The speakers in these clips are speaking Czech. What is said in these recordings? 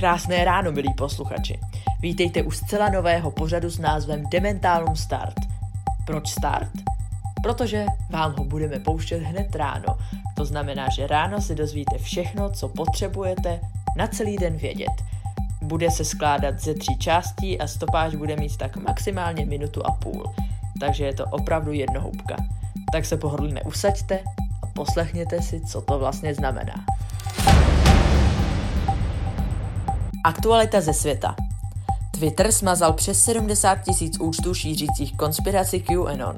Krásné ráno, milí posluchači. Vítejte u zcela nového pořadu s názvem Dementalum Start. Proč start? Protože vám ho budeme pouštět hned ráno. To znamená, že ráno si dozvíte všechno, co potřebujete na celý den vědět. Bude se skládat ze tří částí a stopáž bude mít tak maximálně minutu a půl. Takže je to opravdu jednohubka. Tak se pohodlně usaďte a poslechněte si, co to vlastně znamená. Aktualita ze světa. Twitter smazal přes 70 tisíc účtů šířících konspiraci QAnon.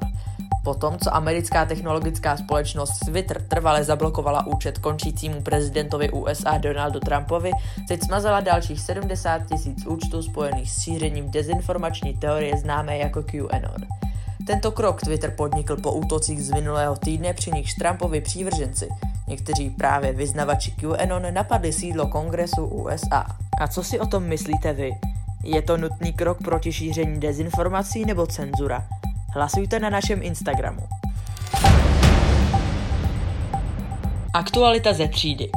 Potom, co americká technologická společnost Twitter trvale zablokovala účet končícímu prezidentovi USA Donaldu Trumpovi, teď smazala dalších 70 tisíc účtů spojených s šířením dezinformační teorie známé jako QAnon. Tento krok Twitter podnikl po útocích z minulého týdne, při nichž Trumpovi přívrženci, někteří právě vyznavači QAnon, napadli sídlo kongresu USA. A co si o tom myslíte vy? Je to nutný krok proti šíření dezinformací nebo cenzura? Hlasujte na našem Instagramu. Aktualita ze třídy.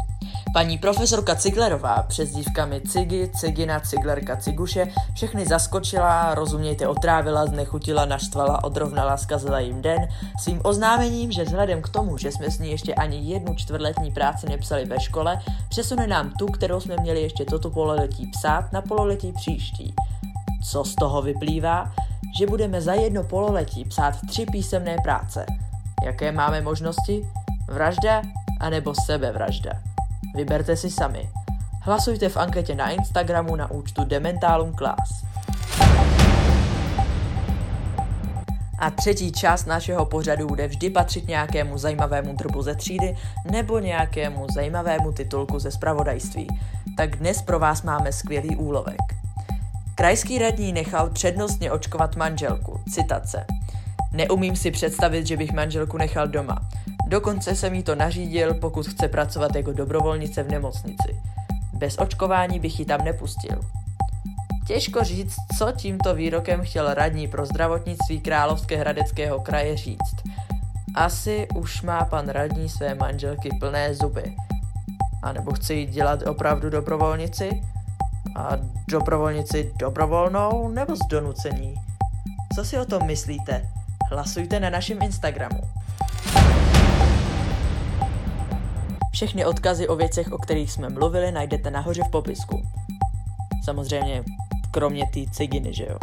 Paní profesorka Ciglerová, přes dívkami Cigy, Cigina, Ciglerka, Ciguše, všechny zaskočila, rozumějte otrávila, znechutila, naštvala, odrovnala, zkazila jim den, svým oznámením, že vzhledem k tomu, že jsme s ní ještě ani jednu čtvrtletní práci nepsali ve škole, přesune nám tu, kterou jsme měli ještě toto pololetí psát, na pololetí příští. Co z toho vyplývá? Že budeme za jedno pololetí psát tři písemné práce. Jaké máme možnosti? Vražda anebo sebevražda. Vyberte si sami. Hlasujte v anketě na Instagramu na účtu Dementalum Class. A třetí část našeho pořadu bude vždy patřit nějakému zajímavému drbu ze třídy nebo nějakému zajímavému titulku ze spravodajství. Tak dnes pro vás máme skvělý úlovek. Krajský radní nechal přednostně očkovat manželku. Citace. Neumím si představit, že bych manželku nechal doma. Dokonce jsem jí to nařídil, pokud chce pracovat jako dobrovolnice v nemocnici. Bez očkování bych ji tam nepustil. Těžko říct, co tímto výrokem chtěl radní pro zdravotnictví Královské kraje říct. Asi už má pan radní své manželky plné zuby. A nebo chce jít dělat opravdu dobrovolnici? A dobrovolnici dobrovolnou nebo z donucení? Co si o tom myslíte? Hlasujte na našem Instagramu. Všechny odkazy o věcech, o kterých jsme mluvili, najdete nahoře v popisku. Samozřejmě, kromě té ciginy, že jo.